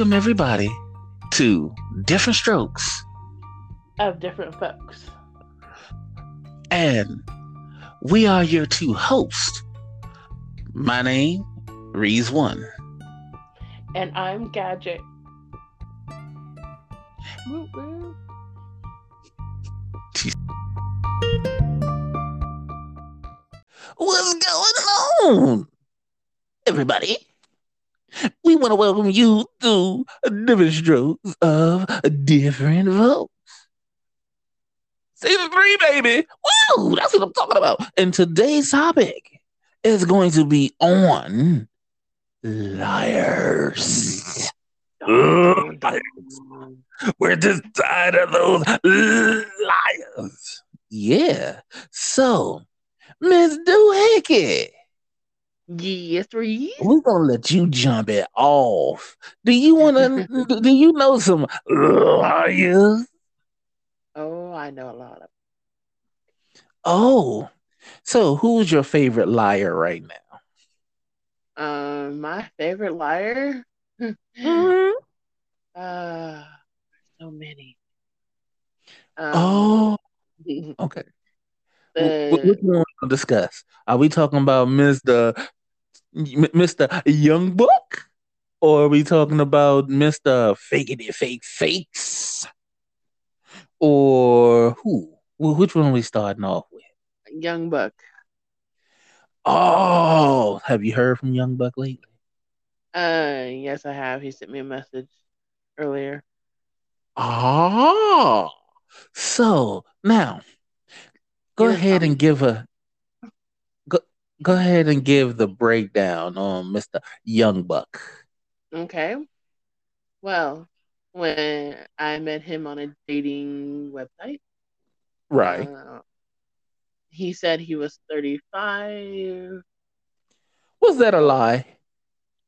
welcome everybody to Different Strokes. Of different folks. And we are your two hosts. My name, Reese One. And I'm Gadget. What's going on, everybody? We want to welcome you to Different Strokes of Different Folks. Season three, baby. Woo! That's what I'm talking about. And today's topic is going to be on liars. Liars. We're just tired of those liars. Yeah. So, Miss Doohickey, Yes, Reese. we're gonna let you jump it off. Do you wanna do you know some liars? Oh, I know a lot of. Oh. So who's your favorite liar right now? Um, my favorite liar. Mhm. Uh, so many. Um, Oh, okay. The, Which one to discuss? Are we talking about Mr. Mr. Young Book? Or are we talking about Mr. Faking It Fake Fakes? Or who? Wh- Which one are we starting off with? young buck. Oh, have you heard from Young Buck lately? Uh, yes, I have. He sent me a message earlier. Oh, so now go ahead and give a go ahead and give the breakdown on Mr. Young Buck. Okay. Well, when I met him on a dating website, Right. uh, he said he was 35. Was that a lie?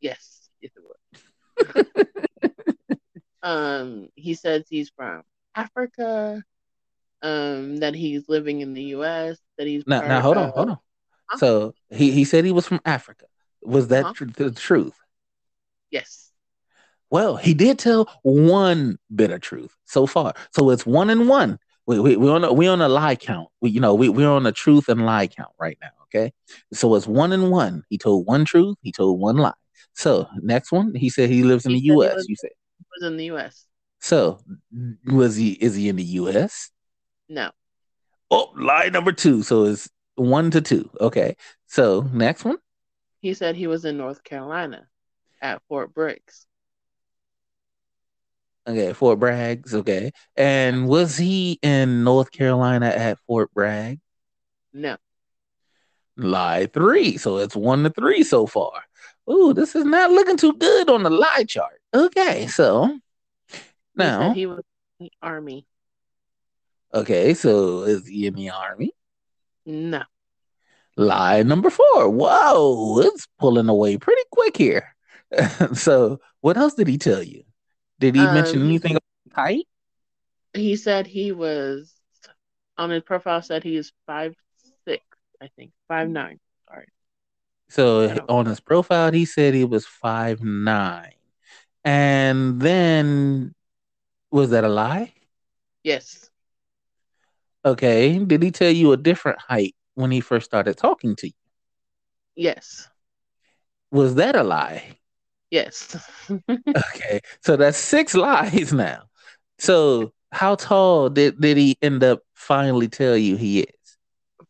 Yes, yes, it was. um, he says he's from Africa. Um, that he's living in the U.S. That he's Now, now hold on, hold on. Huh? So he, he said he was from Africa. Was that Uh-huh. tr- the truth? Yes, Well, he did tell one bit of truth so far. So it's one and one. We we we on a, we on a lie count. We you know we we're on a truth and lie count right now. Okay, so it's one and one. He told one truth. He told one lie. So next one, he said he lives in He the U.S. was- You said he was in the U.S. so. Was he? Is he in the U.S.? No, Oh, lie number two. So it's one to two. Okay. So next one. he said he was in North Carolina at Fort Briggs. Okay, Fort Bragg's. Okay. And was he in North Carolina at Fort Bragg? No, Lie three. So it's one to three so far. Ooh, this is not looking too good on the lie chart. Okay, so he now, said he was in the army. okay, so is he in the army? No, Lie number four. Whoa, it's pulling away pretty quick here. so, what else did he tell you? Did he mention Um, anything about height? he said he was on his profile. Said he is five six, I think five nine. Sorry. So on his profile, he said he was five nine, and then was that a lie? Yes. Okay, did he tell you a different height when he first started talking to you? Yes. Was that a lie? Yes. Okay, so that's six lies now. So how tall did did he end up finally tell you he is?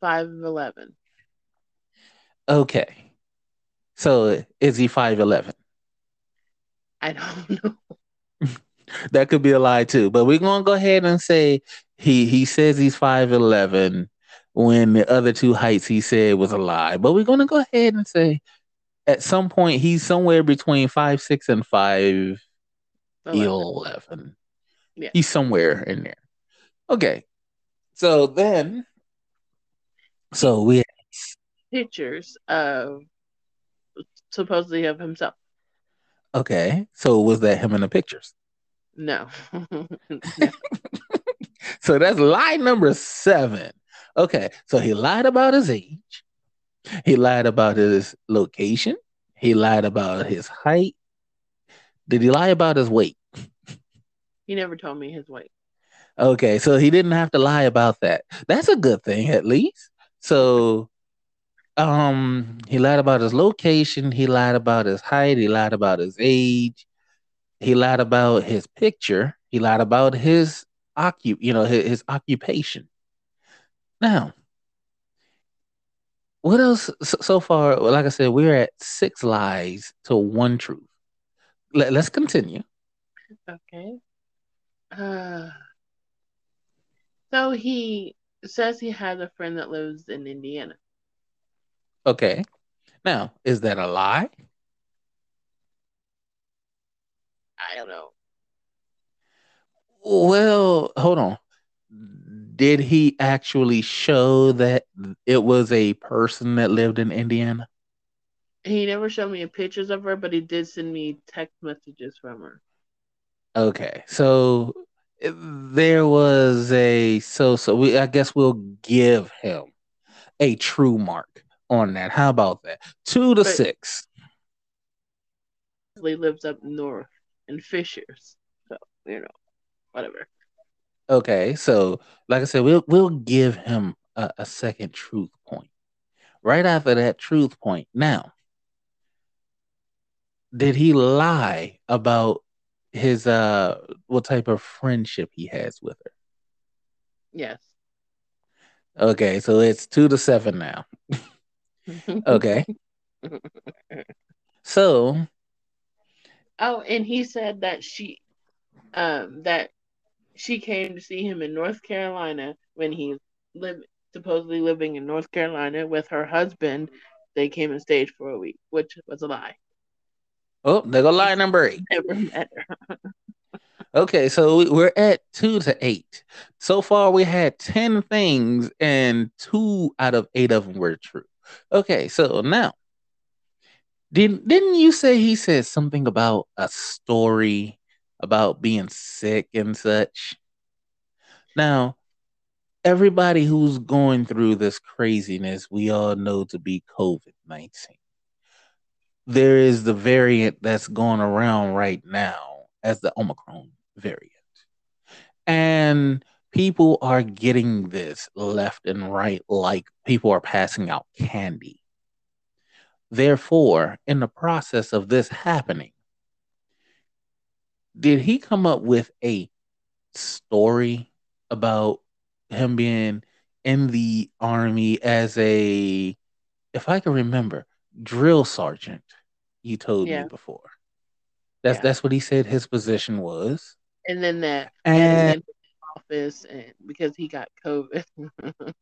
Five eleven. Okay, so is he five eleven? I don't know. That could be a lie too, but we're gonna go ahead and say he he says he's five eleven when the other two heights he said was a lie. But we're gonna go ahead and say at some point he's somewhere between five six and five 11. eleven. Yeah. He's somewhere in there. Okay. So then so we Pictures of supposedly of himself. okay. So was that him in the pictures? No. So that's lie number seven. Okay, so he lied about his age. He lied about his location. He lied about his height. Did he lie about his weight? He never told me his weight. Okay, so he didn't have to lie about that. That's a good thing, at least. So, um, he lied about his location. He lied about his height. He lied about his age. He lied about his picture. He lied about his occup, you know, his, his occupation. Now, what else so, so far? Like I said, we're at six lies to one truth. Let, let's continue. Okay. Uh, so he says he has a friend that lives in Indiana. Okay. Now, is that a lie? I don't know. Well, hold on. Did he actually show that it was a person that lived in Indiana? He never showed me pictures of her, but he did send me text messages from her. Okay. So there was a so so we I guess we'll give him a true mark on that. How about that? Two to But- six. He lives up north Fishers. So, you know, whatever. Okay, so like I said, we'll we'll give him a, a second truth point. Right after that truth point, now, did he lie about his uh what type of friendship he has with her? Yes. Okay, so it's two to seven now. Okay, so Oh, and he said that she um that she came to see him in North Carolina when he lived supposedly living in North Carolina with her husband. They came and stayed for a week, which was a lie. oh, there go lie number eight. Never met her. Okay, so we're at two to eight. So far, we had 10 things, and two out of eight of them were true. Okay, so now, didn't didn't you say he said something about a story about being sick and such? Now, everybody who's going through this craziness, we all know to be COVID 19. There is the variant that's going around right now as the Omicron variant. And people are getting this left and right, like people are passing out candy. Therefore, in the process of this happening, did he come up with a story about him being in the army as a, if I can remember, drill sergeant? You told Yeah. me before. That's Yeah. that's what he said his position was. And then that And and in office and because he got COVID.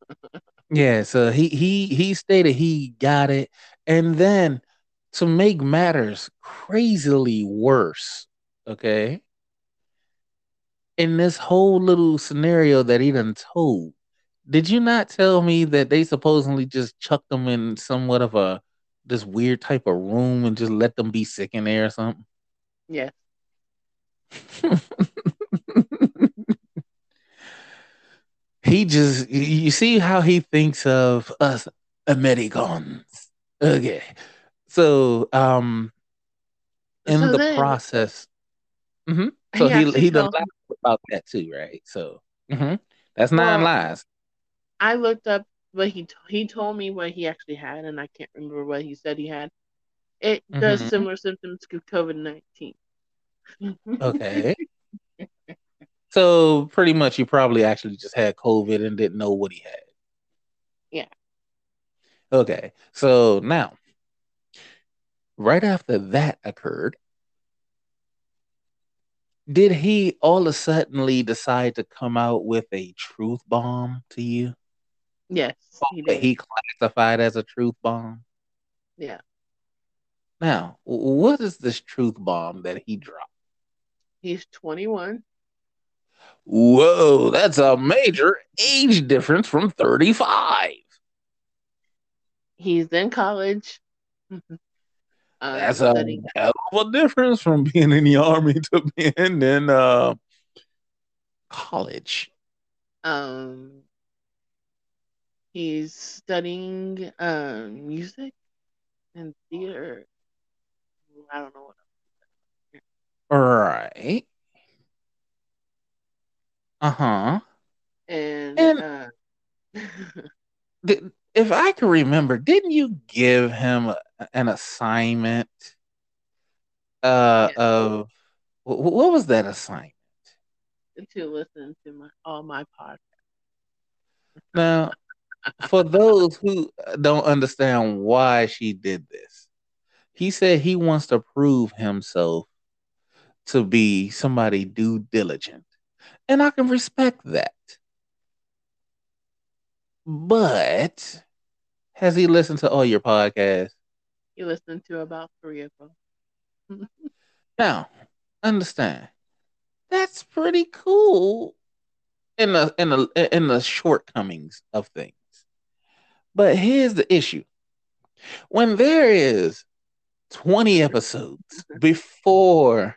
Yeah, so he he he stated he got it, and then to make matters crazily worse, okay, in this whole little scenario that he done told, did you not tell me that they supposedly just chucked them in somewhat of a this weird type of room and just let them be sick in there or something? yes. he just you see how he thinks of us Americans. Okay. So um in So the then- process hmm so He he he done lied about that too, right? So mm-hmm. that's nine Well, lies. I looked up what he t- he told me what he actually had, and I can't remember what he said he had. It does Mhm. similar symptoms to COVID nineteen. Okay. so pretty much he probably actually just had COVID and didn't know what he had. Yeah. Okay. So now right after that occurred, did he all of a suddenly decide to come out with a truth bomb to you? yes, oh, he that he classified as a truth bomb? yeah, Now, what is this truth bomb that he dropped? he's twenty one. Whoa, that's a major age difference from 35. He's in college. um, That's a hell of a difference from being in the army to being in uh, college. Um, he's studying um music and theater. I don't know what. Right. Uh huh. And, and uh, if I can remember, didn't you give him a, an assignment uh, yeah. of what was that assignment? To listen to my all my podcasts. Now, for those who don't understand why she did this, he said he wants to prove himself to be somebody due diligent. And I can respect that. But has he listened to all your podcasts? He listened to about three of them. now, understand that's pretty cool in the in the in the shortcomings of things. But here's the issue. When there is 20 episodes before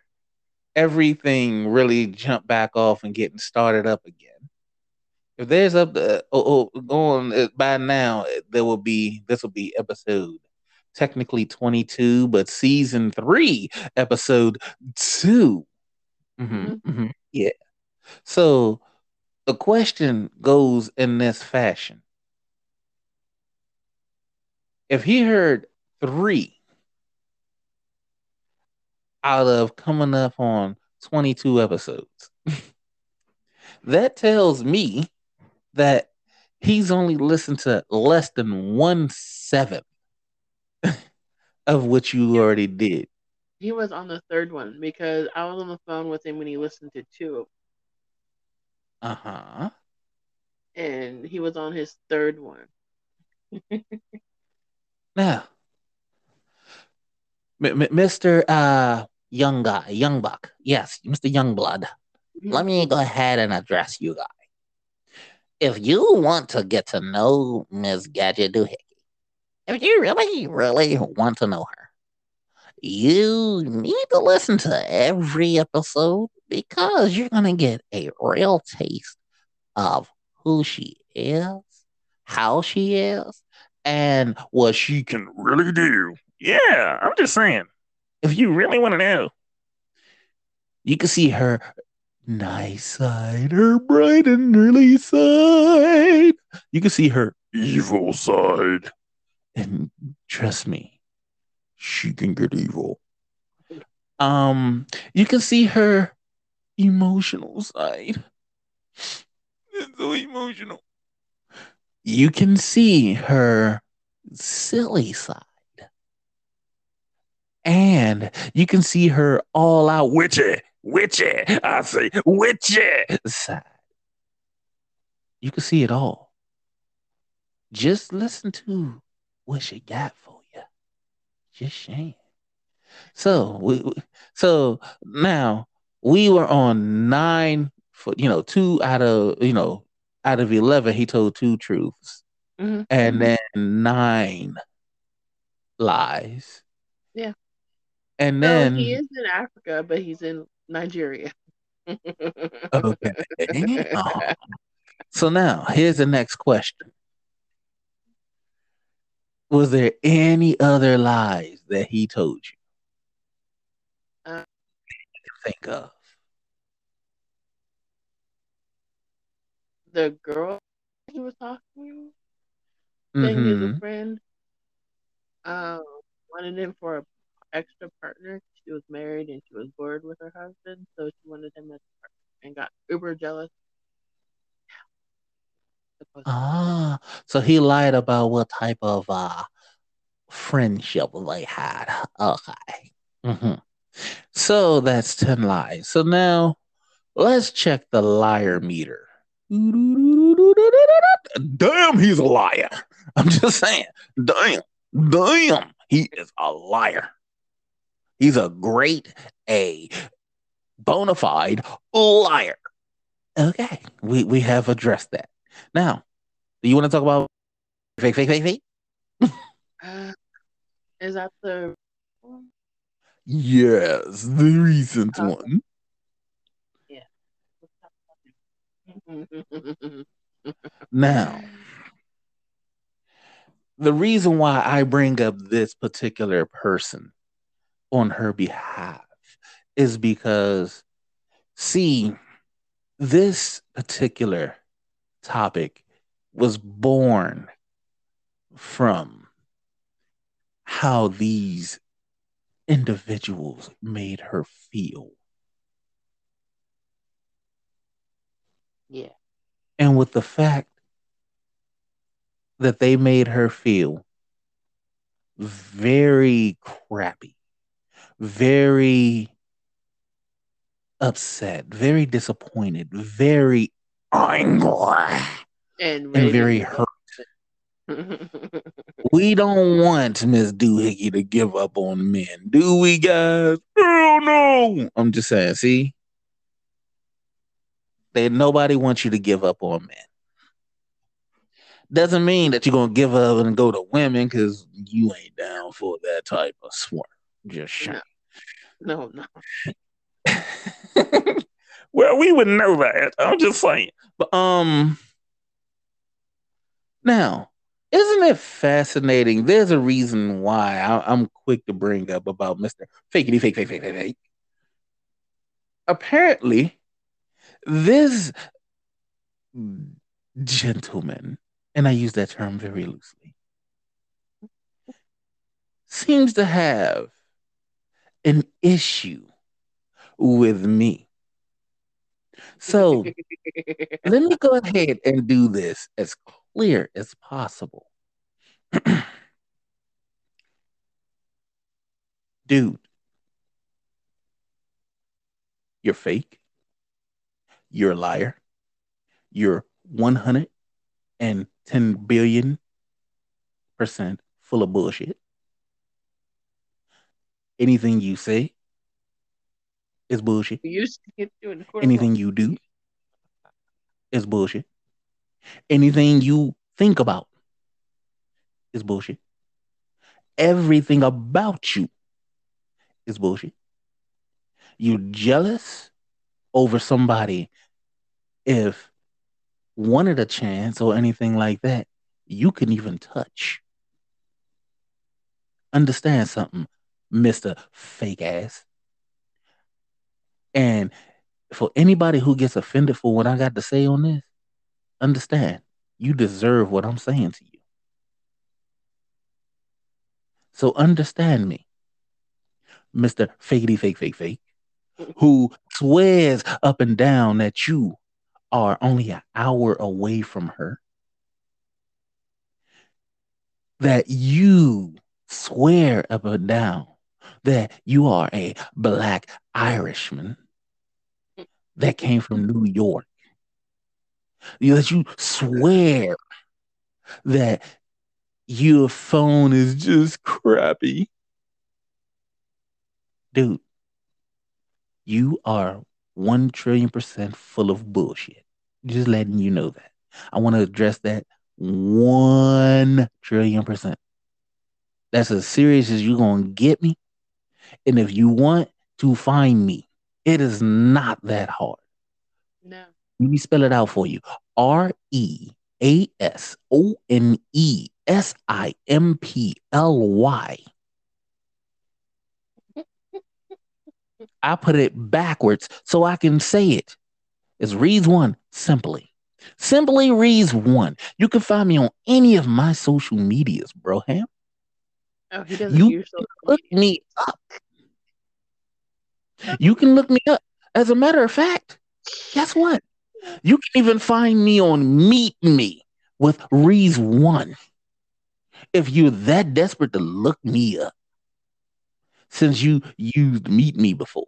everything really jump back off and getting started up again. If there's up the oh, oh going uh, by now, there will be this will be episode technically 22, but season three, episode 2 mm-hmm, mm-hmm. Mm-hmm. Yeah. So the question goes in this fashion. If he heard three out of coming up on 22 episodes. that tells me that he's only listened to less than one seventh of what you already did. He was on the third one because I was on the phone with him when he listened to two. Uh huh. And he was on his third one. now, Mr. Uh, young guy, young buck. Yes, Mr. Youngblood. Mm-hmm. Let me go ahead and address you guy. If you want to get to know Miss Gadget Doohickey, if you really, really want to know her, you need to listen to every episode because you're going to get a real taste of who she is, how she is, and what she can really do. Yeah, I'm just saying if you really want to know, you can see her nice side, her bright and early side. You can see her evil side. And trust me, she can get evil. Um, you can see her emotional side. It's so emotional. You can see her silly side and you can see her all out witchy, witchy. I say witchy side. You can see it all. Just listen to what she got for you. Just saying. So we, so now we were on nine for you know two out of you know out of eleven he told two truths, mm-hmm. and then nine lies. And then he is in Africa, but he's in Nigeria. okay. Oh. So now here's the next question. Was there any other lies that he told you? Uh, think of the girl he was talking to, mm-hmm. is a friend, um, wanted him for a extra partner. She was married and she was bored with her husband, so she wanted him as a partner and got uber jealous. Ah, so he lied about what type of uh friendship they had. Okay. Mm-hmm. So that's 10 lies. So now let's check the liar meter. Damn, he's a liar. I'm just saying. Damn, damn, he is a liar. He's a great A, bona fide liar. Okay, we, we have addressed that. Now, do you want to talk about fake, fake, fake, fake? uh, is that the Yes, the recent uh, one. Yeah. now, the reason why I bring up this particular person on her behalf is because, see, this particular topic was born from how these individuals made her feel. Yeah. And with the fact that they made her feel very crappy, very upset, very disappointed, very angry, And, and very hurt. we don't want Miss Doohickey to give up on men, do we, guys? Oh no! I'm just saying. See, that nobody wants you to give up on men. Doesn't mean that you're gonna give up and go to women because you ain't down for that type of swerve. Just saying. no, no. well, we would know that. I'm just saying. But um, now isn't it fascinating? There's a reason why I, am quick to bring up about Mister Fakey Fake Fake Fake Fake Fake. Apparently, this gentleman, and I use that term very loosely, seems to have an issue with me. So let me go ahead and do this as clear as possible. Dude, you're fake. You're a liar. You're 110 billion percent full of bullshit. Anything you say is bullshit. You Anything you do is bullshit. Anything you think about is bullshit. Everything about you is bullshit. You jealous over somebody if wanted a chance or anything like that, you can even touch. Understand something, Mr. Fake Ass. And for anybody who gets offended for what I got to say on this, understand you deserve what I'm saying to you. So understand me, Mr. Fakey Fake Fake Fake, who swears up and down that you are only an hour away from her. That you swear up and down that you are a black Irishman that came from New York. That you swear that your phone is just crappy. Dude, you are one trillion percent full of bullshit. Just letting you know that. I want to address that one trillion percent. That's as serious as you're going to get me. And if you want to find me, it is not that hard. No. Let me spell it out for you R E A S O N E S I M P L Y. I put it backwards so I can say it. It's Reese One simply. Simply Reese One. You can find me on any of my social medias, bro. Ham. Oh, he doesn't you look me up. You can look me up. As a matter of fact, guess what? You can even find me on Meet Me with Reese One. If you're that desperate to look me up, since you used Meet Me before,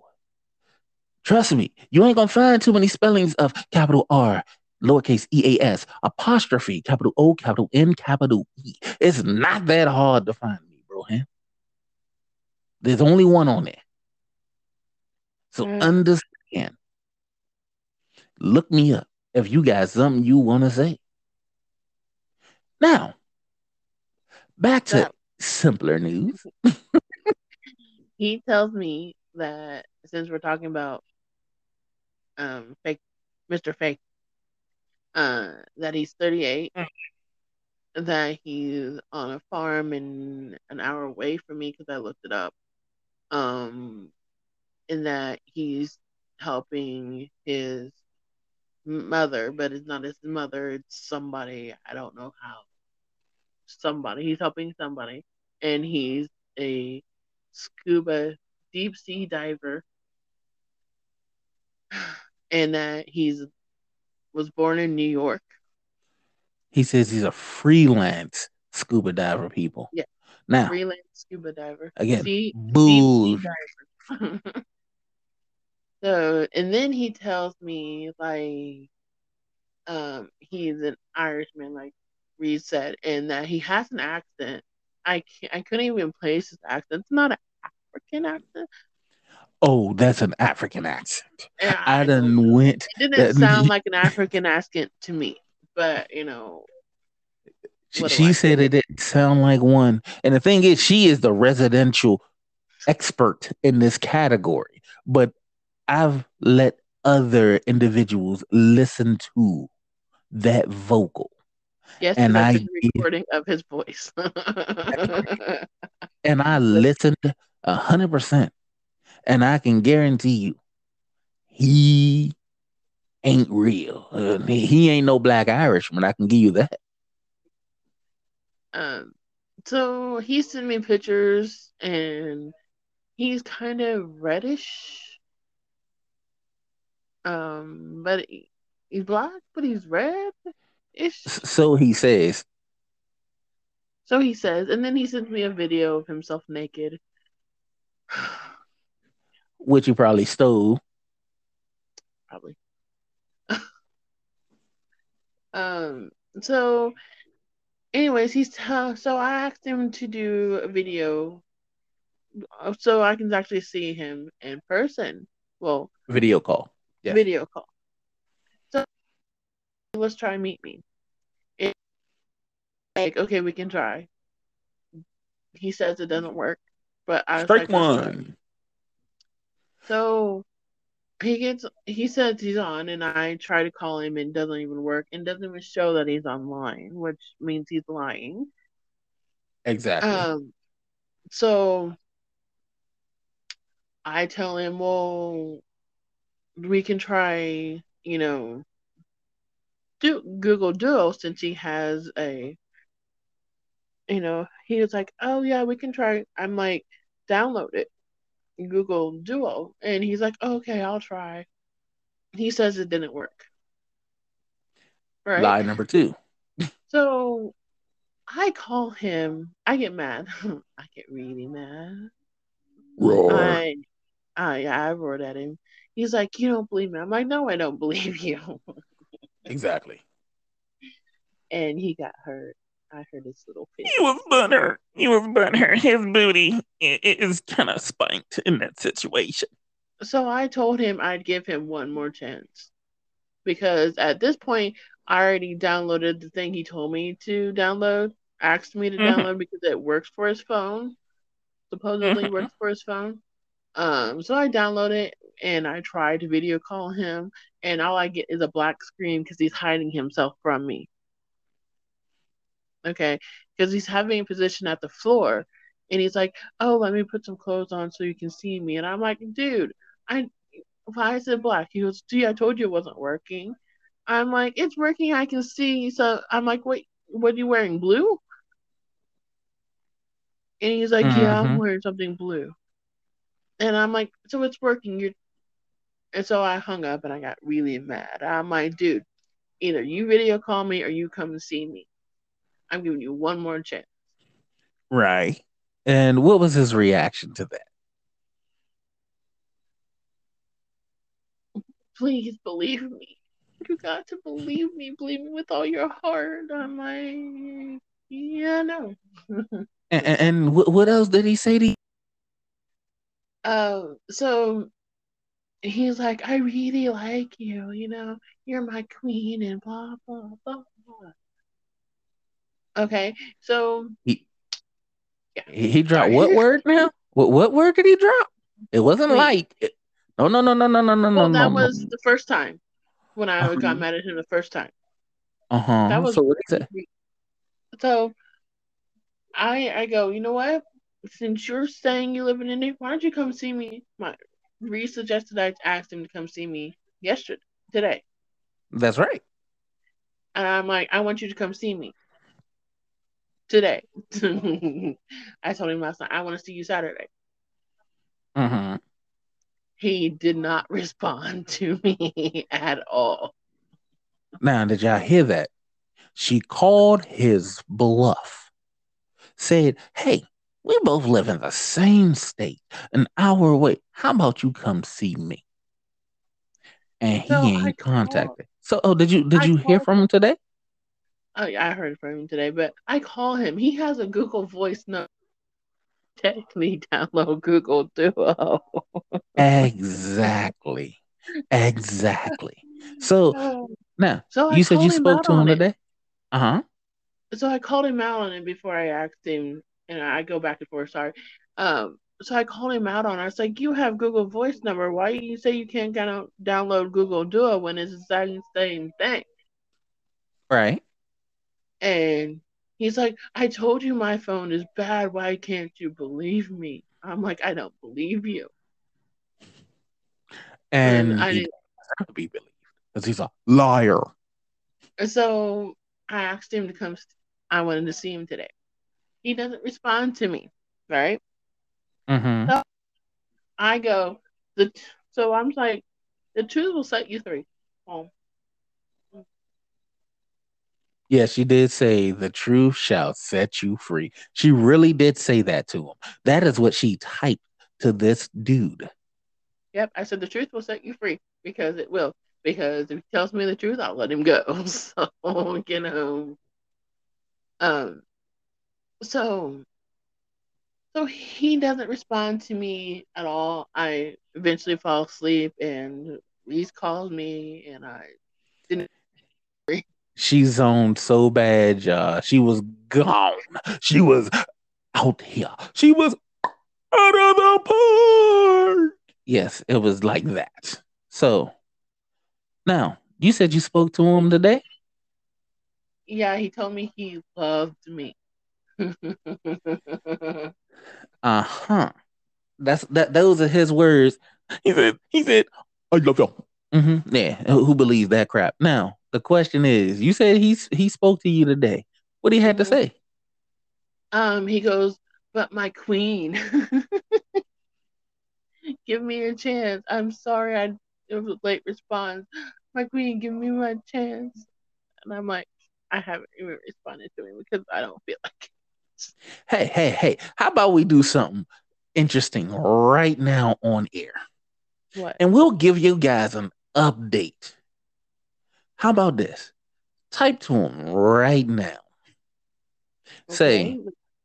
trust me, you ain't gonna find too many spellings of capital R, lowercase E A S, apostrophe, capital O, capital N, capital E. It's not that hard to find me, bro. Huh? There's only one on there. So mm. understand. Look me up if you got something you want to say. Now, back to simpler news. he tells me that since we're talking about um fake Mr. Fake, uh, that he's 38, mm. that he's on a farm and an hour away from me because I looked it up. Um, in that he's helping his mother, but it's not his mother, it's somebody, I don't know how. Somebody, he's helping somebody, and he's a scuba deep sea diver, and that he's was born in New York. He says he's a freelance scuba diver, people. Yeah. Now, freelance scuba diver. again, Sea- bull. deep sea diver. so, and then he tells me like, um, he's an Irishman, like Reed said, and that he has an accent. I can't, I couldn't even place his accent. It's not an African accent. Oh, that's an African accent. And I done know. went. It didn't sound like an African accent to me, but you know, She, she I said it didn't sound like one. And the thing is, she is the residential expert in this category. But I've let other individuals listen to that vocal. yes, And I recording of his voice. And I listened a hundred percent. And I can guarantee you, he ain't real. Uh, he, he ain't no black Irishman. I can give you that. um, so he sent me pictures, and he's kind of reddish. Um, but he- he's black, but he's red ish. S- So he says, So he says, and then he sends me a video of himself naked. which he probably stole. Probably. um. So, anyways, he's t- so I asked him to do a video, uh, so I can actually see him in person. Well, Video call. Yeah. video call. So let's try meet me. And, like, okay, we can try. He says it doesn't work, but I Strike like, one. So he gets he says he's on and I try to call him and doesn't even work and doesn't even show that he's online, which means he's lying. Exactly. Um so I tell him, well, we can try, you know, do Google Duo since he has a you know, he was like, Oh yeah, we can try I'm like, download it. Google Duo. And he's like, oh, okay, I'll try. He says it didn't work. Right. Lie number two. So I call him. I get mad. I get really mad. Roar. I, I, I roared at him. He's like, you don't believe me. I'm like, no, I don't believe you. exactly. and he got hurt. I heard his little. He was butthurt. He was butthurt. His booty is kind of spanked in that situation. So I told him I'd give him one more chance. Because at this point, I already downloaded the thing he told me to download, asked me to Mhm. download because it works for his phone. Supposedly Mhm. works for his phone. Um, so I downloaded it and I tried to video call him, and all I get is a black screen because he's hiding himself from me. Okay, because he's having a position at the floor, and he's like, "Oh, let me put some clothes on so you can see me." And I'm like, "Dude, I why is it black?" He goes, "Gee, I told you it wasn't working." I'm like, "It's working. I can see." So I'm like, "Wait, what are you wearing? Blue?" And he's like, mm-hmm. "Yeah, I'm wearing something blue." And I'm like, "So it's working." You're and so I hung up and I got really mad. I'm like, "Dude, either you video call me or you come and see me. I'm giving you one more chance." Right. And what was his reaction to that? please believe me. You got to believe me. Believe me with all your heart. I'm like, yeah, no. And, and, and what, what else did he say to you? Um, so he's like, I really like you. You know, you're my queen, and blah blah blah. blah. Okay, so He, Yeah. he, dropped what word now? What, what word did he drop? It wasn't Wait. like. It, no, no, no, no, no, no, no, well, no. that no, was no. the first time when I Uh-huh. got mad at him the first time. Uh huh. That was so what is it? So I I go, you know what? Since you're saying you live in India, why don't you come see me? My Reese suggested I asked him to come see me yesterday, today. That's right. And I'm like, I want you to come see me today. I told him last night, I want to see you Saturday. Mm-hmm. He did not respond to me at all. Now, did y'all hear that? She called his bluff, said, Hey, we both live in the same state, an hour away. How about you come see me? And he So ain't I contacted. called- So, oh, did you did I you hear from him today? Oh, yeah, I heard from him today, but I call him. He has a Google Voice number. Technically, download Google Duo. Exactly, exactly. So now So I you said you spoke to him today. Uh huh. so I called him out on it before I asked him, and I go back and forth. Sorry. Um, so I called him out on. it. I was like, "You have Google Voice number. Why you say you can't down- download Google Duo when it's the same thing?" Right. And he's like, "I told you my phone is bad. Why can't you believe me?" I'm like, "I don't believe you." And I he didn't- to be believed because he's a liar. So I asked him to come. I wanted to see him today. He doesn't respond to me. Right. Mm-hmm. I go the. So I'm like, the truth will set you free. Oh. Yes, she did say the truth shall set you free. She really did say that to him. That is what she typed to this dude. Yep, I said the truth will set you free because it will. Because if he tells me the truth, I'll let him go. So you know, um, so so he doesn't respond to me at all. I eventually fall asleep, and Reese calls me, and I didn't She zoned so bad, y'all. She was gone. She was out here. She was out of the park. Yes, it was like that. So now you said you spoke to him today. yeah, he told me he loved me. Uh huh. That's that. Those are his words. He said. He said, "I love you." Mm-hmm. Yeah. Who believes that crap? Now the question is, you said he's he spoke to you today. What he had to say? Um, he goes, but my queen, give me a chance. I'm sorry, I it was a late response. My queen, give me my chance. And I'm like, I haven't even responded to him because I don't feel like. Hey, hey, hey! How about we do something interesting right now on air, what. and we'll give you guys an update. How about this? Type to him right now. Say,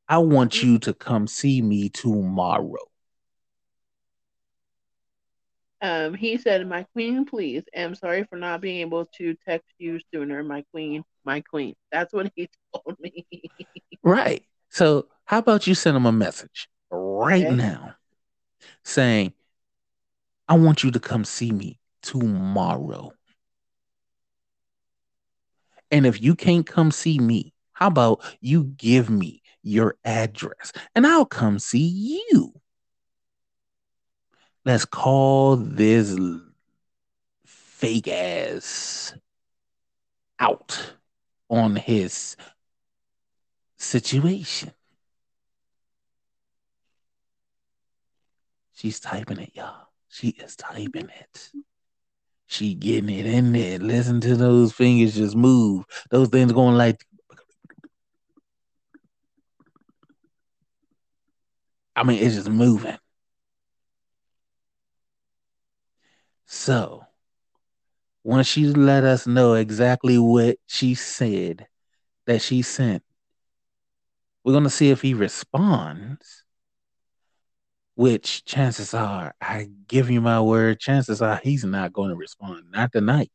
I want you to come see me tomorrow. Um, he said, "My queen, please. I'm sorry for not being able to text you sooner. My queen, my queen." That's what he told me. Right. So, how about you send him a message right Okay. now saying, I want you to come see me tomorrow. And if you can't come see me, how about you give me your address and I'll come see you? Let's call this fake ass out on his situation. She's typing it, y'all. She is typing it. She getting it in there. Listen to those fingers just move. Those things going like. I mean, it's just moving. So, once she let us know exactly what she said that she sent, we're going to see if he responds. Which chances are, I give you my word, chances are he's not going to respond. Not tonight.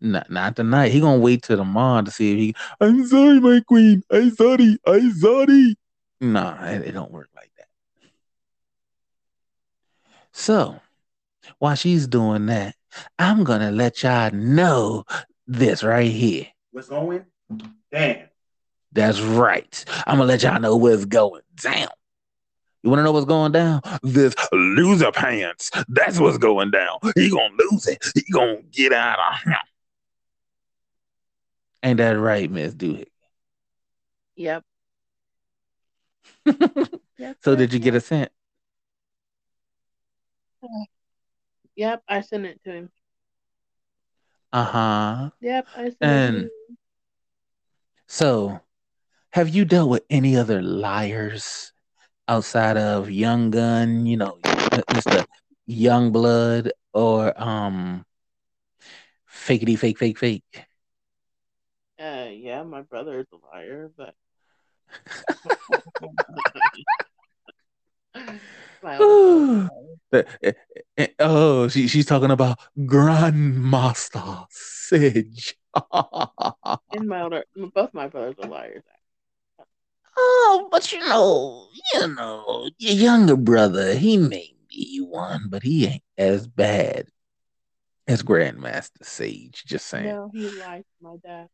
Not, not tonight. He gonna wait till tomorrow to see if he. I'm sorry, my queen. I'm sorry. I'm sorry. Nah, it, it don't work like that. So, while she's doing that, I'm gonna let y'all know this right here. What's going? Damn. That's right. I'm gonna let y'all know what's going down. You want to know what's going down? This loser pants. That's what's going down. He gonna lose it. He gonna get out of here. Ain't that right, Miss Doohickey? Yep. yep. So did you get a cent? Yep, I sent it to him. Uh huh. Yep, I sent And- it to him. So, have you dealt with any other liars outside of Young Gun? You know, Mr. Young Blood or um, Fakety Fake Fake Fake? Uh, yeah, my brother is a liar, but my older brother's a liar. The- eh, eh, oh, she, she's talking about Grandmaster Sidge. and my older, both my brothers are liars. Oh, but you know, you know, your younger brother, he may be one, but he ain't as bad as Grandmaster Sage. Just saying. No, he lied to my dad.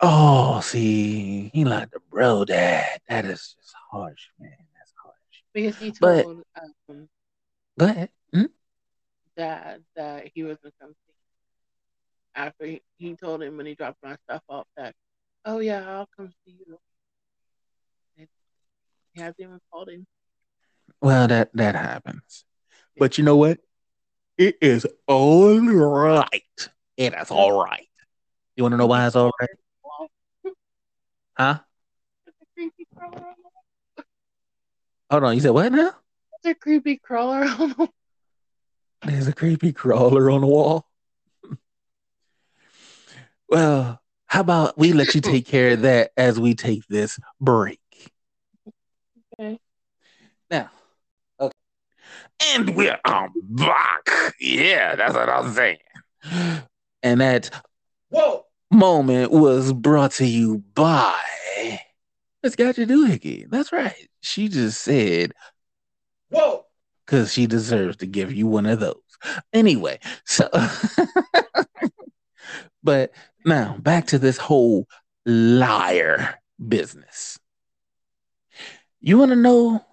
Oh, see, he like the bro dad. That is just harsh, man. That's harsh. Because he But- told um, Go ahead. Hmm? dad that he was gonna come see. him. After he, he told him when he dropped my stuff off that, oh yeah, I'll come see you. And he hasn't even called him. Well, that that happens. But you know what? It is all right. It is all right. You want to know why it's all right? Huh? It's a creepy crawler. on the- Hold on. You said what now? There's a creepy crawler. on the- There's a creepy crawler on the wall. Well, how about we let you take care of that as we take this break? Okay. Now, okay. And we're on back. Yeah, that's what I'm saying. And that whoa moment was brought to you by Miss Gotcha Doohickey. That's right. She just said, whoa, because she deserves to give you one of those. Anyway, so, but now back to this whole liar business. You want to know?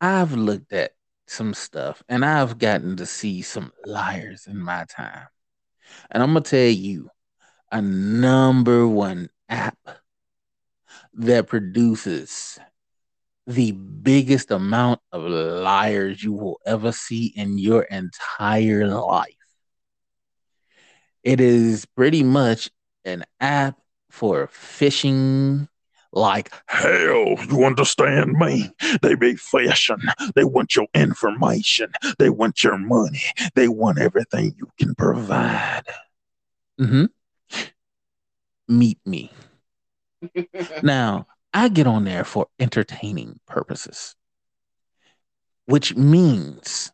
I've looked at some stuff and I've gotten to see some liars in my time. And I'm going to tell you a number one app that produces the biggest amount of liars you will ever see in your entire life. It is pretty much an app for fishing like hell. You understand me? They be fishing. They want your information. They want your money. They want everything you can provide. Mm-hmm. Meet me. Now, I get on there for entertaining purposes, which means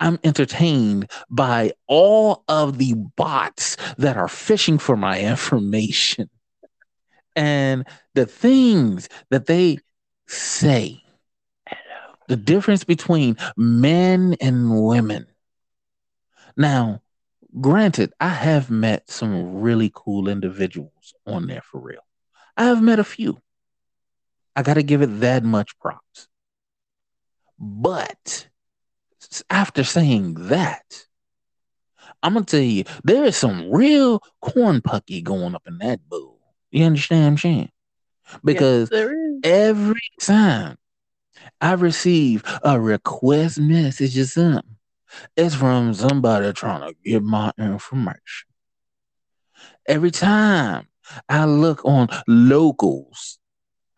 I'm entertained by all of the bots that are fishing for my information and the things that they say. The difference between men and women. Now, granted, I have met some really cool individuals on there for real. I have met a few. I got to give it that much props. But after saying that, I'm going to tell you, there is some real corn pucky going up in that bowl. You understand what I'm saying? Because yes, every time I receive a request message or something, it's from somebody trying to get my information. Every time I look on locals,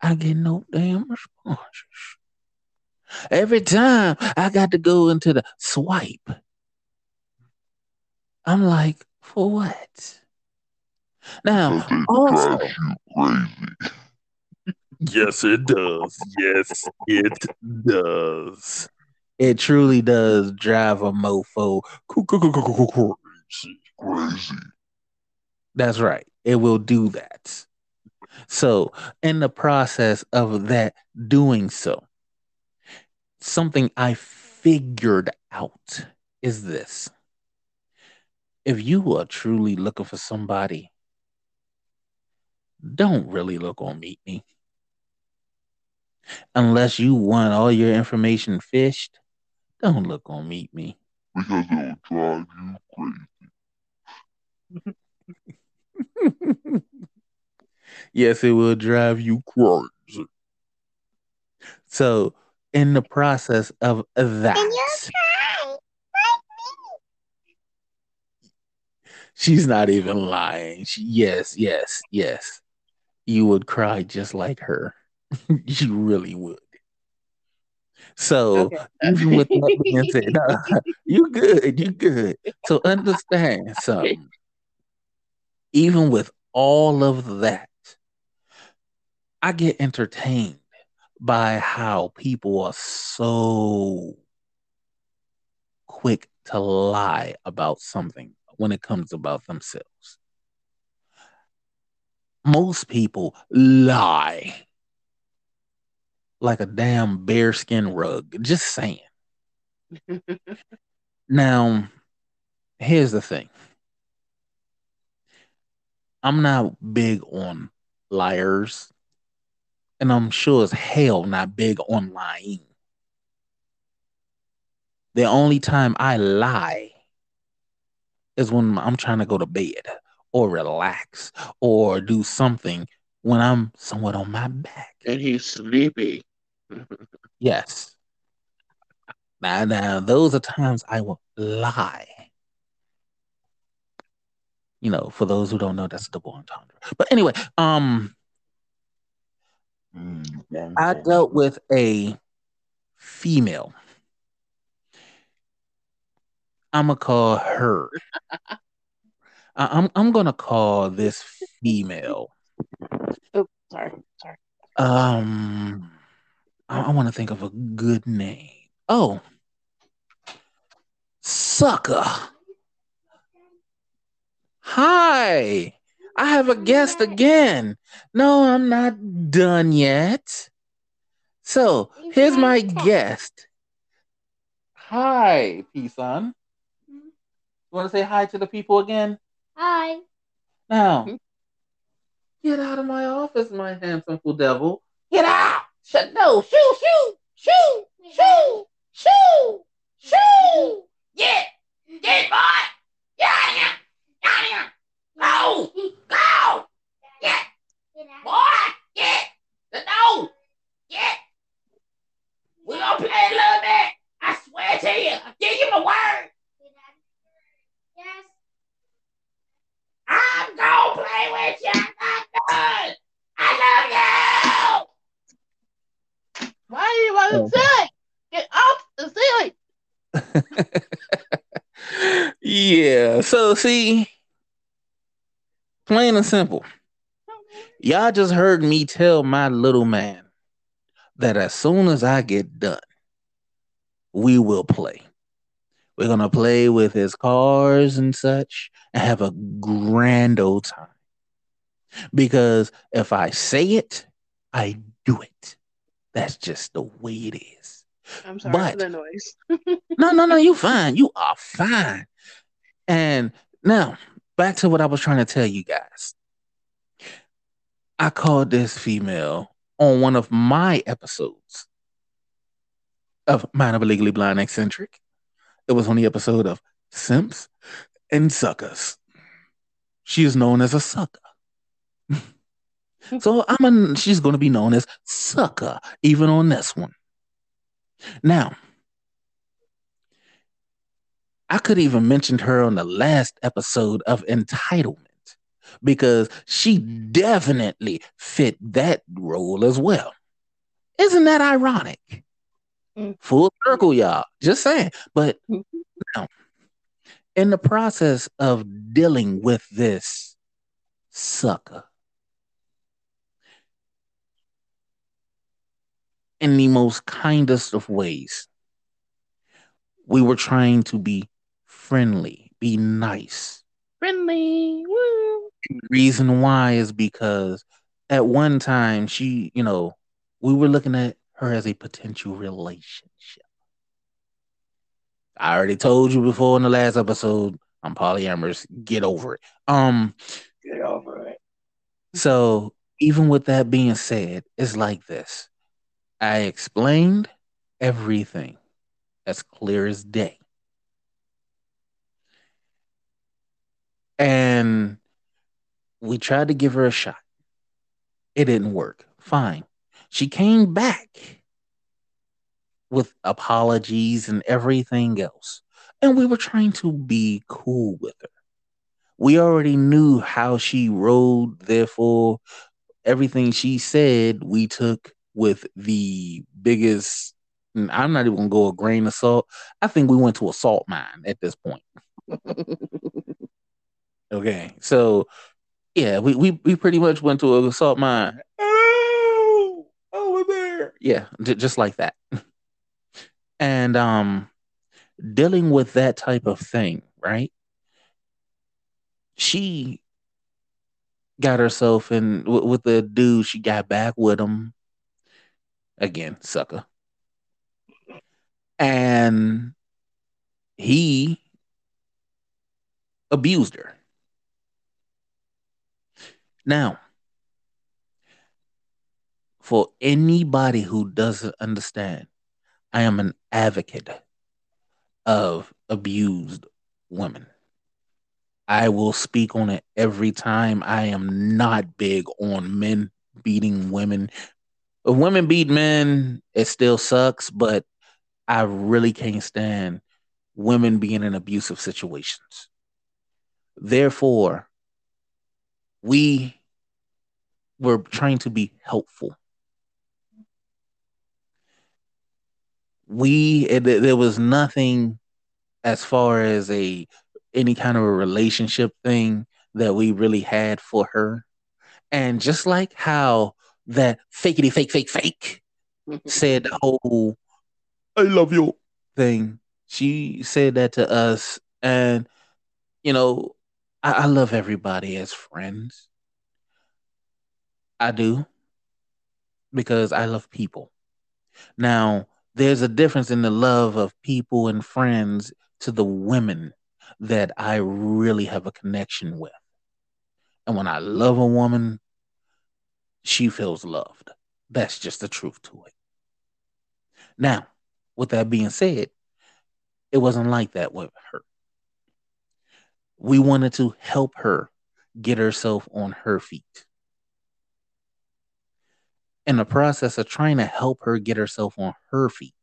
I get no damn responses. Every time I got to go into the swipe, I'm like, for what? Now, also, yes, it does. Yes, it does. It truly does drive a mofo crazy. Crazy. That's right. It will do that. So, in the process of that doing so, something I figured out is this. If you are truly looking for somebody, don't really look on Meet Me. unless you want all your information fished, don't look on Meet Me. Because it'll drive you crazy. yes, it will drive you crazy. So, in the process of that, she's not even lying. She, yes, yes, yes. You would cry just like her. you really would. So okay. even with that being said, no, you good, you good. So understand something. Even with all of that, I get entertained by how people are so quick to lie about something when it comes about themselves. Most people lie like a damn bearskin rug. Just saying. now, here's the thing. I'm not big on liars, and I'm sure as hell not big on lying. The only time I lie is when I'm trying to go to bed or relax or do something when I'm somewhat on my back. And he's sleepy. yes. Now, now, those are times I will lie. You know, for those who don't know, that's a double entendre. But anyway, um, mm, I dealt with a female. I'm gonna call her. I'm I'm gonna call this female. Oh, sorry, sorry. Um, I, I want to think of a good name. Oh, sucker. Hi, I have a guest again. No, I'm not done yet. So here's my guest. Hi, P-Son. You want to say hi to the people again? Hi. Now, hmm? get out of my office, my handsome fool devil. Get out! Shut no! Shoo! Shoo! Shoo! Shoo! Shoo! Shoo! Get! Get, boy! Get out of here! Get out of here! Go! Go! Get! Boy! Get! No! Get! We're gonna play a little bit. I swear to you. I give you my word. Yes. I'm gonna play with you. I'm not done. I love you. Why are you on the ceiling? Get off the ceiling. yeah. So see, plain and simple. Y'all just heard me tell my little man that as soon as I get done, we will play. We're gonna play with his cars and such and have a grand old time. Because if I say it, I do it. That's just the way it is. I'm sorry but, for the noise. no, no, no, you fine. You are fine. And now back to what I was trying to tell you guys. I called this female on one of my episodes of Mind of a Legally Blind Eccentric. It was on the episode of Simps and Suckers. She is known as a sucker. so I'm a, she's going to be known as Sucker even on this one. Now, I could even mention her on the last episode of Entitlement because she definitely fit that role as well. Isn't that ironic? Mm. Full circle, y'all. Just saying. But mm-hmm. now, in the process of dealing with this sucker, in the most kindest of ways, we were trying to be friendly, be nice. Friendly. Woo. Reason why is because at one time she, you know, we were looking at her as a potential relationship. I already told you before in the last episode, I'm polyamorous. Get over it. Um, get over it. So even with that being said, it's like this. I explained everything as clear as day. And we tried to give her a shot. It didn't work. Fine. She came back with apologies and everything else. And we were trying to be cool with her. We already knew how she rode, therefore, everything she said, we took with the biggest. I'm not even gonna go a grain of salt. I think we went to a salt mine at this point. okay, so yeah, we, we we pretty much went to a salt mine. Oh, over there. Yeah, j- just like that. And um, dealing with that type of thing, right? She got herself in w- with the dude. She got back with him again, sucker. And he abused her. Now, for anybody who doesn't understand, I am an advocate of abused women. I will speak on it every time. I am not big on men beating women. If women beat men, it still sucks, but I really can't stand women being in abusive situations. Therefore, we were trying to be helpful. We it, there was nothing as far as a any kind of a relationship thing that we really had for her. And just like how that fakety fake fake fake mm-hmm. said the whole I love you thing, she said that to us. And, you know, I, I love everybody as friends. I do. Because I love people. Now, there's a difference in the love of people and friends to the women that I really have a connection with. And when I love a woman, she feels loved. That's just the truth to it. Now, with that being said, it wasn't like that with her. We wanted to help her get herself on her feet. In the process of trying to help her get herself on her feet,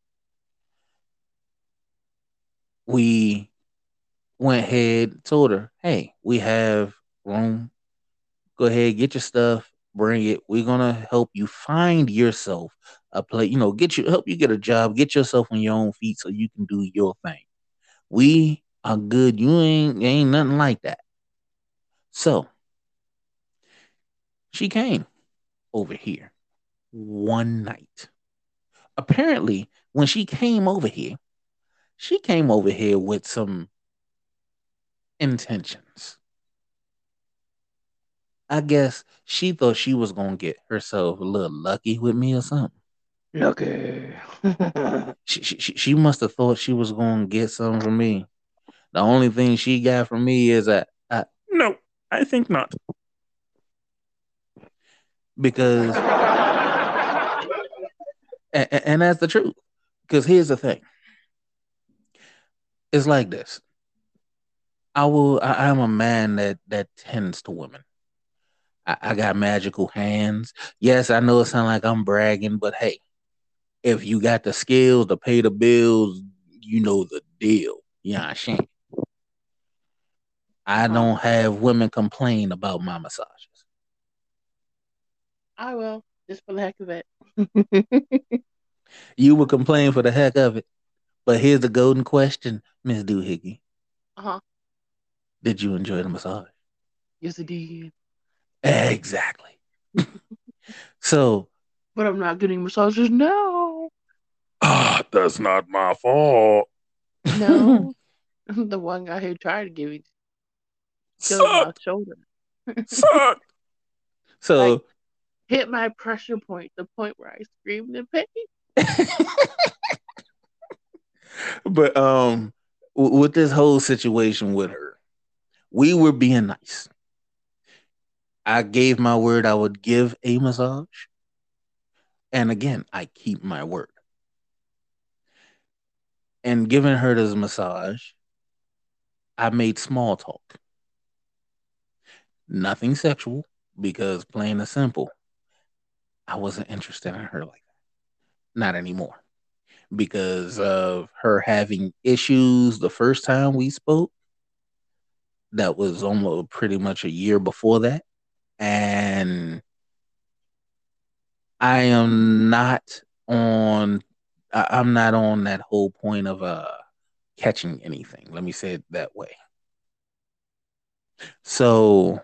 we went ahead, told her, hey, we have room. Go ahead, get your stuff, bring it. We're gonna help you find yourself a place, you know, get you help you get a job, get yourself on your own feet so you can do your thing. We are good. You ain't ain't nothing like that. So she came over here one night. Apparently, when she came over here, she came over here with some intentions. I guess she thought she was gonna get herself a little lucky with me or something. Okay. She she, she- she must have thought she was gonna get something from me. The only thing she got from me is a, a no, I think not. Because and, and that's the truth. Because here's the thing. It's like this. I will. I, I'm a man that that tends to women. I, I got magical hands. Yes, I know it sounds like I'm bragging, but hey, if you got the skills to pay the bills, you know the deal. You know I'm saying? I don't have women complain about my massages. I will, just for the heck of it. You will complain for the heck of it. But here's the golden question, Miss Doohickey. Uh-huh. Did you enjoy the massage? Yes, I did. Exactly. so But I'm not getting massages now. Ah, that's not my fault. No. the one guy who tried to give me killed my Suck, shoulder. suck. so Like- Hit my pressure point, the point where I screamed in pain. but um w- with this whole situation with her, we were being nice. I gave my word I would give a massage. And again, I keep my word. And giving her this massage, I made small talk. Nothing sexual, because plain and simple, I wasn't interested in her like that. Not anymore. Because of her having issues the first time we spoke. That was almost pretty much a year before that. And I am not on I'm not on that whole point of uh catching anything. Let me say it that way. So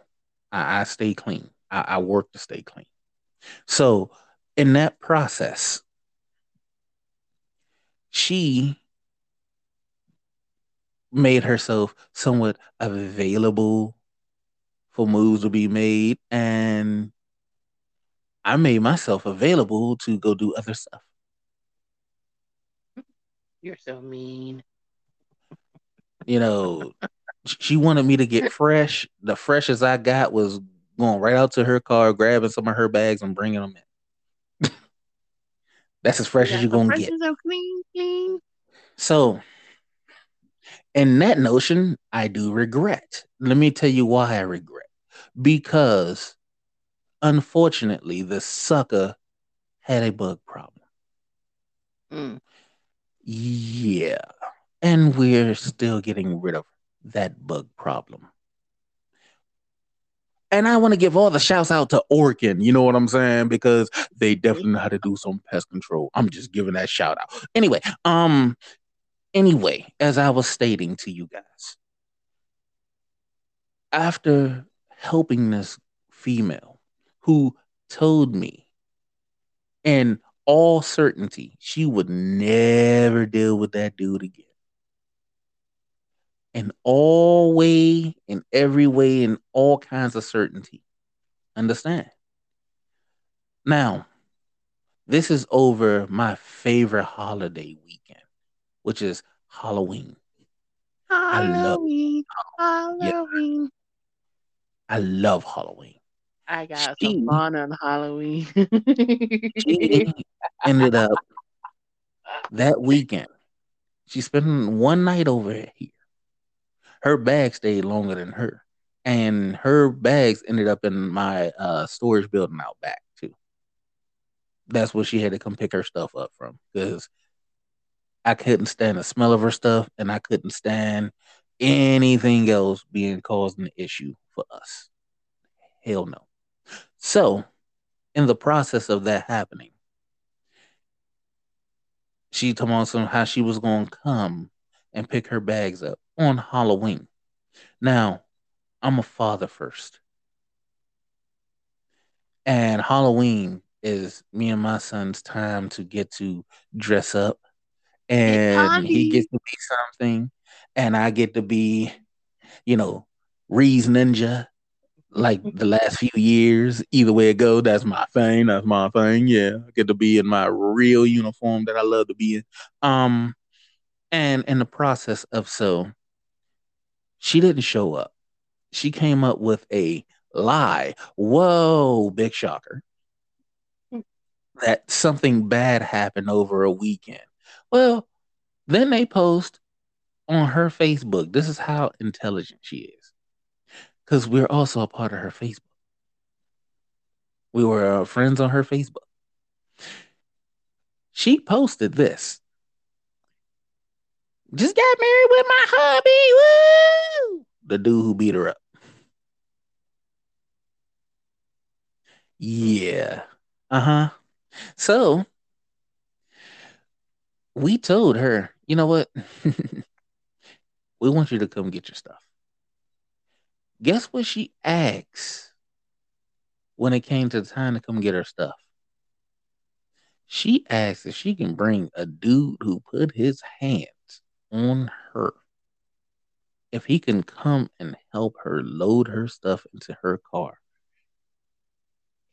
I, I stay clean. I, I work to stay clean. So in that process, she made herself somewhat available for moves to be made, and I made myself available to go do other stuff. You're so mean. You know, she wanted me to get fresh. The freshest I got was going right out to her car, grabbing some of her bags and bringing them in. That's as fresh as You you're gonna get. clean, clean. So, in that notion, I do regret. Let me tell you why I regret. Because, unfortunately, the sucker had a bug problem. Mm. Yeah. And we're still getting rid of that bug problem. And I want to give all the shouts out to Orkin, you know what I'm saying? Because they definitely know how to do some pest control. I'm just giving that shout out. Anyway, um, anyway, as I was stating to you guys, after helping this female who told me in all certainty she would never deal with that dude again. In all way, in every way, in all kinds of certainty. Understand? Now, this is over my favorite holiday weekend, which is Halloween. I love- Halloween, Halloween. I love Halloween. I got She- some fun on Halloween. She ended up that weekend. She spent one night over here. Her bag stayed longer than her, and her bags ended up in my uh, storage building out back too. That's where she had to come pick her stuff up from because I couldn't stand the smell of her stuff, and I couldn't stand anything else being causing an issue for us. Hell no. So, in the process of that happening, she told me how she was going to come and pick her bags up on Halloween. Now, I'm a father first. And Halloween is me and my son's time to get to dress up. And he gets to be something. And I get to be, you know, Ree's Ninja like the last few years. Either way it go, that's my thing. That's my thing. Yeah. I get to be in my real uniform that I love to be in. Um, and in the process of so, she didn't show up. She came up with a lie. Whoa, big shocker. That something bad happened over a weekend. Well, then they post on her Facebook. This is how intelligent she is. Because we're also a part of her Facebook. We were uh, friends on her Facebook. She posted this. Just got married with my hubby. Woo! The dude who beat her up. Yeah. Uh huh. So we told her, you know what? we want you to come get your stuff. Guess what she asked when it came to the time to come get her stuff? She asked if she can bring a dude who put his hands on her. If he can come and help her load her stuff into her car.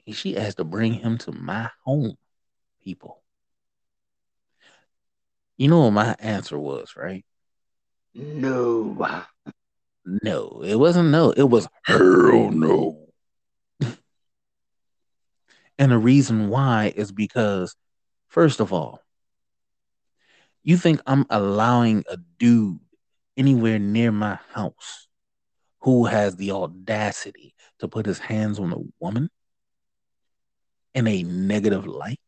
She asked to bring him to my home, people. You know what my answer was, right? No. No, it wasn't no. It was hell no. And the reason why is because, first of all, you think I'm allowing a dude anywhere near my house who has the audacity to put his hands on a woman in a negative light?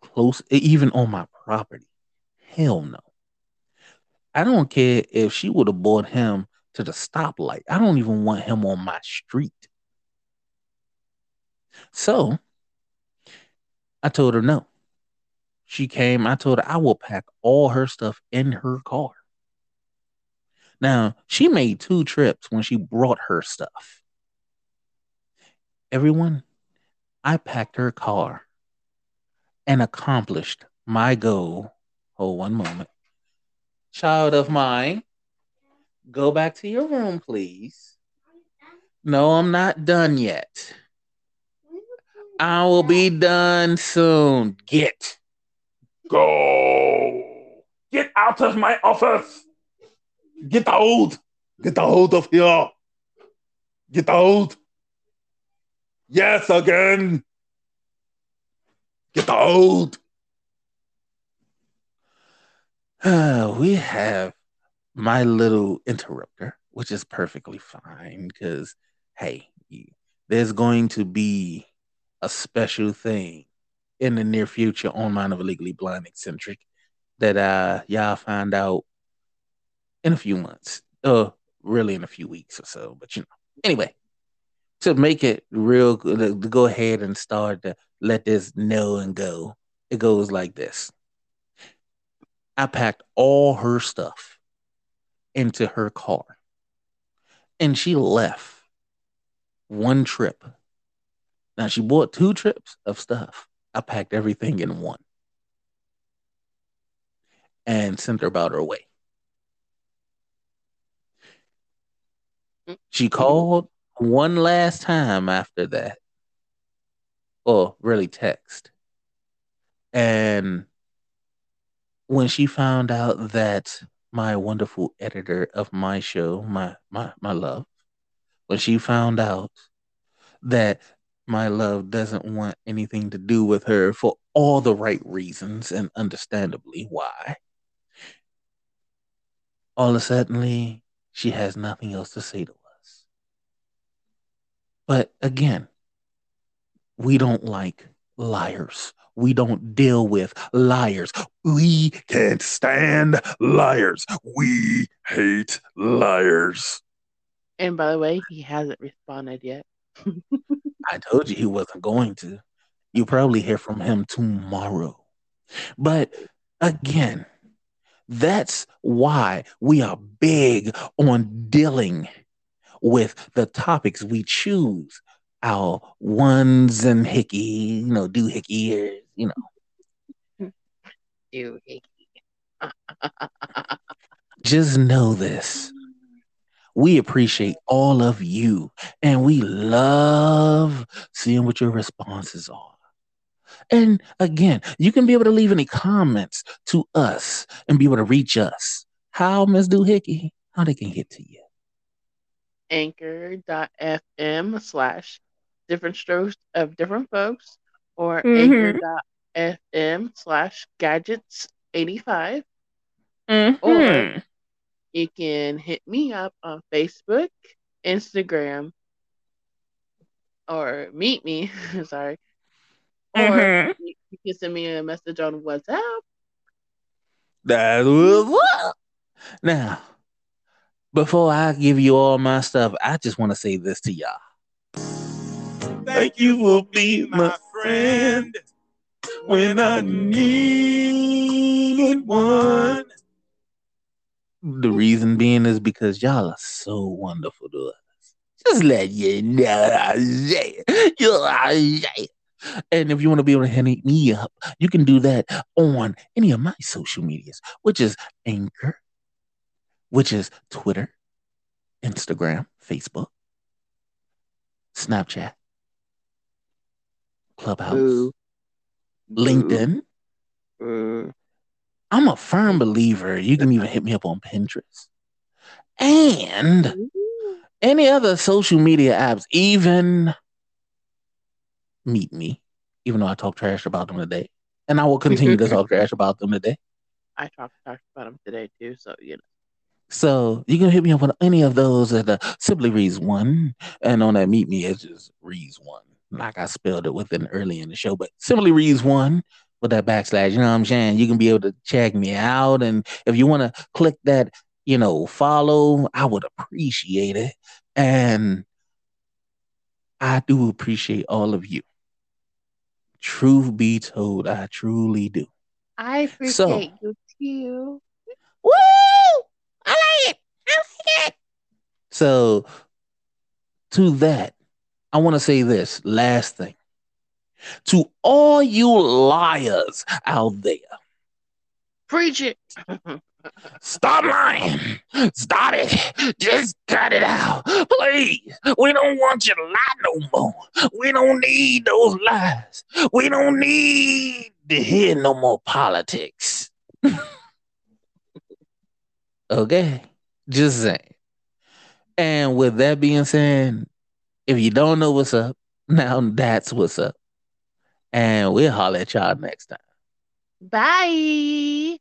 Close, even on my property? Hell no. I don't care if she would have brought him to the stoplight. I don't even want him on my street. So I told her no. She came, I told her I will pack all her stuff in her car. Now, she made two trips when she brought her stuff. Everyone, I packed her car and accomplished my goal. Hold one moment. Child of mine, go back to your room, please. No, I'm not done yet. I will be done soon. Get. Go. Get out of my office. Get out. Get out of here. Get out. Yes, again. Get out. Uh, we have my little interrupter, which is perfectly fine because, hey, there's going to be a special thing in the near future on Mind of Legally Blind Eccentric that uh y'all find out in a few months. Uh really in a few weeks or so. But you know. Anyway, to make it real to go ahead and start to let this know and go, it goes like this. I packed all her stuff into her car. And she left one trip. Now she bought two trips of stuff. I packed everything in one and sent her about her way. She called one last time after that, or really text. And when she found out that my wonderful editor of my show, my my my love, when she found out that my love doesn't want anything to do with her for all the right reasons and understandably why. All of a sudden, she has nothing else to say to us. But again, we don't like liars. We don't deal with liars. We Can't stand liars. We hate liars. And by the way, he hasn't responded yet. I told you he wasn't going to. You'll probably hear from him tomorrow. But again, that's why we are big on dealing with the topics we choose. Our ones and hickey, you know, doohickey, or, you know. You Just know this. We appreciate all of you and we love seeing what your responses are. And again, you can be able to leave any comments to us and be able to reach us. How, Ms. Doohickey? How they can get to you? anchor.fm slash different strokes of different folks or Mhm. anchor.fm slash gadgets 85 Mhm. You can hit me up on Facebook, Instagram, or meet me, sorry. Or Mhm. you you can send me a message on WhatsApp. That was up. Now, before I give you all my stuff, I just want to say this to y'all. Thank you for being my friend when I needed one. The reason being is because y'all are so wonderful to us. Just let you know. Yeah. And if you want to be able to hit me up, you can do that on any of my social medias, which is Anchor, which is Twitter, Instagram, Facebook, Snapchat, Clubhouse, Boo. LinkedIn. Boo. I'm a firm believer. You can even hit me up on Pinterest. And any other social media apps, even meet me, even though I talk trash about them today. And I will continue to talk trash about them today. I talked trash about them today too, so you know. So you can hit me up on any of those at the Simply Reese One, and on that Meet Me, it's just Reese One, like I spelled it within early in the show. But Simply Reese One with that backslash, you know what I'm saying? You can be able to check me out, and if you want to click that, you know, follow, I would appreciate it. And I do appreciate all of you. Truth be told, I truly do. I appreciate you too. Woo! I like it. I like it. So, to that, I want to say this last thing. To all you liars out there, Preach it. stop lying. Stop it. Just cut it out. Please. We don't want you to lie no more. We don't need those lies. We don't need to hear no more politics. okay? Just saying. And with that being said, if you don't know what's up, now that's what's up. And we'll holler at y'all next time. Bye.